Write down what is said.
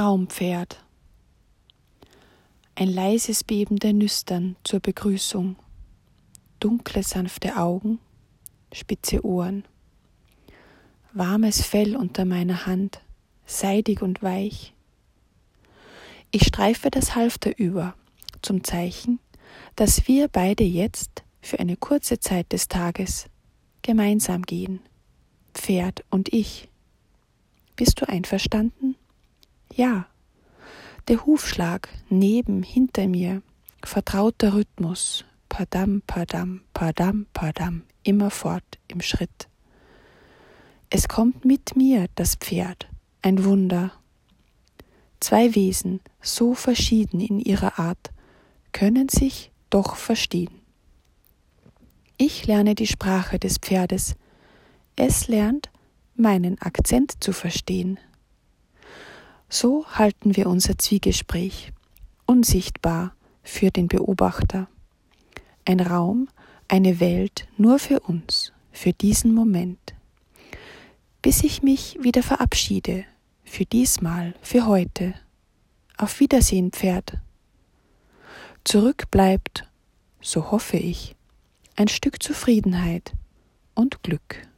Traumpferd. Ein leises Beben der Nüstern zur Begrüßung, dunkle sanfte Augen, spitze Ohren, warmes Fell unter meiner Hand, seidig und weich. Ich streife das Halfter über, zum Zeichen, dass wir beide jetzt für eine kurze Zeit des Tages gemeinsam gehen, Pferd und ich. Bist du einverstanden? Ja. Der Hufschlag neben, hinter mir, vertrauter Rhythmus, padam, padam, padam, padam, immerfort im Schritt. Es kommt mit mir das Pferd, ein Wunder. Zwei Wesen, so verschieden in ihrer Art, können sich doch verstehen. Ich lerne die Sprache des Pferdes, es lernt, meinen Akzent zu verstehen. So halten wir unser Zwiegespräch, unsichtbar für den Beobachter. Ein Raum, eine Welt nur für uns, für diesen Moment. Bis ich mich wieder verabschiede, für diesmal, für heute. Auf Wiedersehen, Pferd. Zurück bleibt, so hoffe ich, ein Stück Zufriedenheit und Glück.